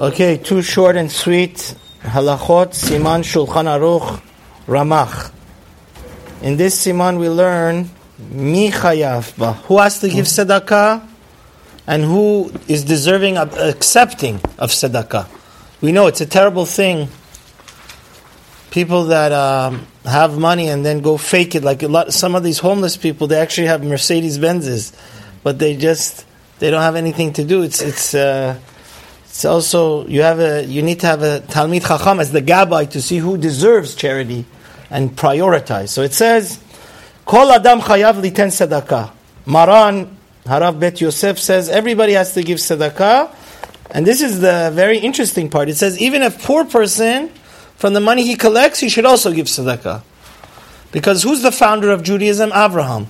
Okay, two short and sweet halachot, siman shulchan aruch, ramach. In this siman we learn mi chayav ba. Who has to give tzedakah and who is deserving of accepting of tzedakah. We know it's a terrible thing. People that um, have money and then go fake it, like a lot, some of these homeless people, they actually have Mercedes Benzes, but they just they don't have anything to do. It's it's. Uh, it's also you have a you need to have a talmid chacham as the gabbai to see who deserves charity and prioritize. So it says, "Kol adam chayav liten tzedakah." Maran Harav Bet Yosef says everybody has to give tzedakah, and this is the very interesting part. It says even a poor person, from the money he collects, he should also give tzedakah, because who's the founder of Judaism? Abraham.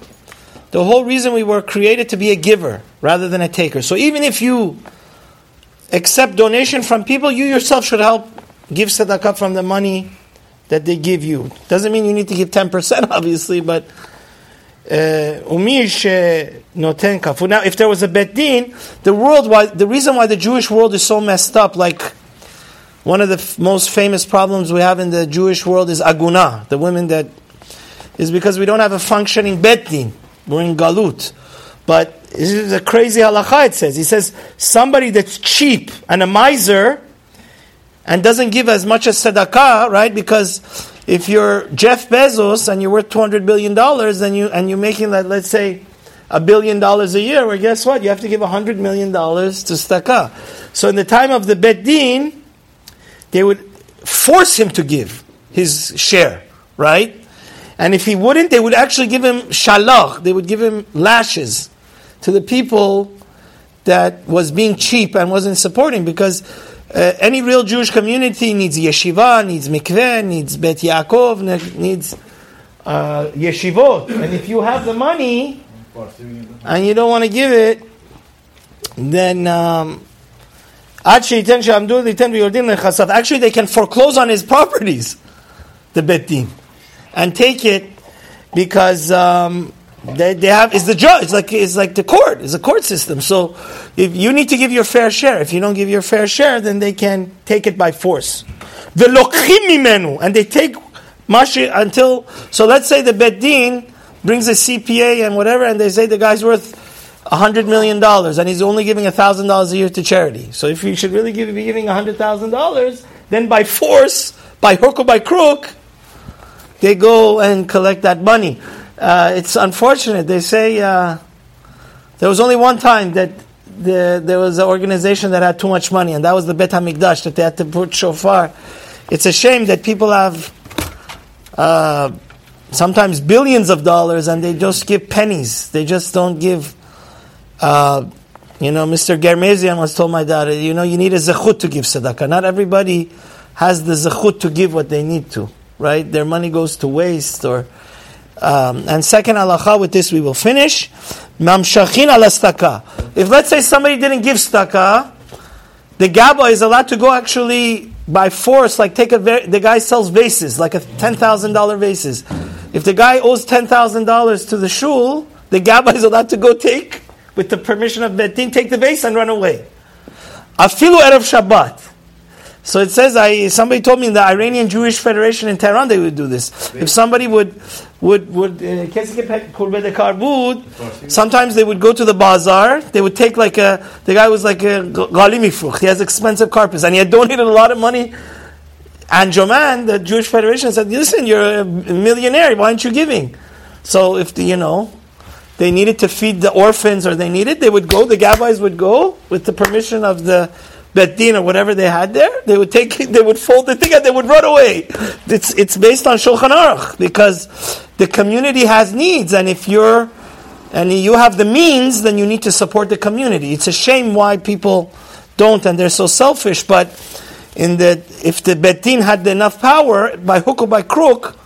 The whole reason we were created to be a giver rather than a taker. So even if you accept donation from people, you yourself should help give tzedakah from the money that they give you. Doesn't mean you need to give 10%, obviously, but uh, noten kafu. Now, if there was a bet din, the world, why, the reason why the Jewish world is so messed up, like one of the f- most famous problems we have in the Jewish world is aguna, the women that, is because we don't have a functioning bet din. We're in galut. But this is a crazy halacha, it says. He says, somebody that's cheap and a miser and doesn't give as much as tzedakah, right? Because if you're Jeff Bezos and you're worth $200 billion, then you, and you're making, that, let's say, a billion dollars a year, well, guess what? You have to give $100 million to tzedakah. So in the time of the Bet Din, they would force him to give his share, right? And if he wouldn't, they would actually give him shalach, they would give him lashes to the people that was being cheap and wasn't supporting because uh, any real Jewish community needs yeshiva, needs mikveh, needs Bet Yaakov, needs uh, yeshivot. And if you have the money and you don't want to give it, then um, actually they can foreclose on his properties, the Bet Din, and take it because um, they, they have is the judge. It's like it's like the court. It's a court system. So if you need to give your fair share, if you don't give your fair share, then they can take it by force. The menu and they take mashi until. So let's say the bedin brings a CPA and whatever, and they say the guy's worth hundred million dollars, and he's only giving thousand dollars a year to charity. So if you should really give, be giving hundred thousand dollars, then by force, by hook or by crook, they go and collect that money uh, it's unfortunate. They say uh, there was only one time that the, there was an organization that had too much money, and that was the Bet Hamikdash that they had to put shofar. It's a shame that people have uh, sometimes billions of dollars and they just give pennies. They just don't give. Uh, you know, Mr. Ghermezian once told my daughter, you know, you need a zechut to give tzedakah. Not everybody has the zechut to give what they need to, right? Their money goes to waste or um, and second halacha, with this we will finish. Mamshachin ala If let's say somebody didn't give tzedakah, the gaba is allowed to go actually by force, like take a the guy sells vases, like a ten thousand dollar vases. If the guy owes ten thousand dollars to the shul, the gaba is allowed to go take, with the permission of Betin, take the vase and run away. Afilu erev Shabbat. So it says, I somebody told me in the Iranian Jewish Federation in Tehran they would do this. If somebody would would would uh, sometimes they would go to the bazaar. They would take like a the guy was like a galimi He has expensive carpets and he had donated a lot of money. Anjoman, the Jewish Federation, said, "Listen, you're a millionaire. Why aren't you giving?" So if the, you know they needed to feed the orphans or they needed, they would go. The gabbis would go with the permission of the Betin or whatever they had there, they would take, they would fold the thing and they would run away. It's, it's based on Shulchan Aruch because the community has needs, and if you're, and you have the means, then you need to support the community. It's a shame why people don't and they're so selfish, but in the, if the Betin had enough power, by hook or by crook,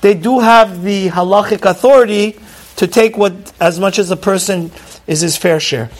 they do have the halachic authority to take what, as much as a person is his fair share.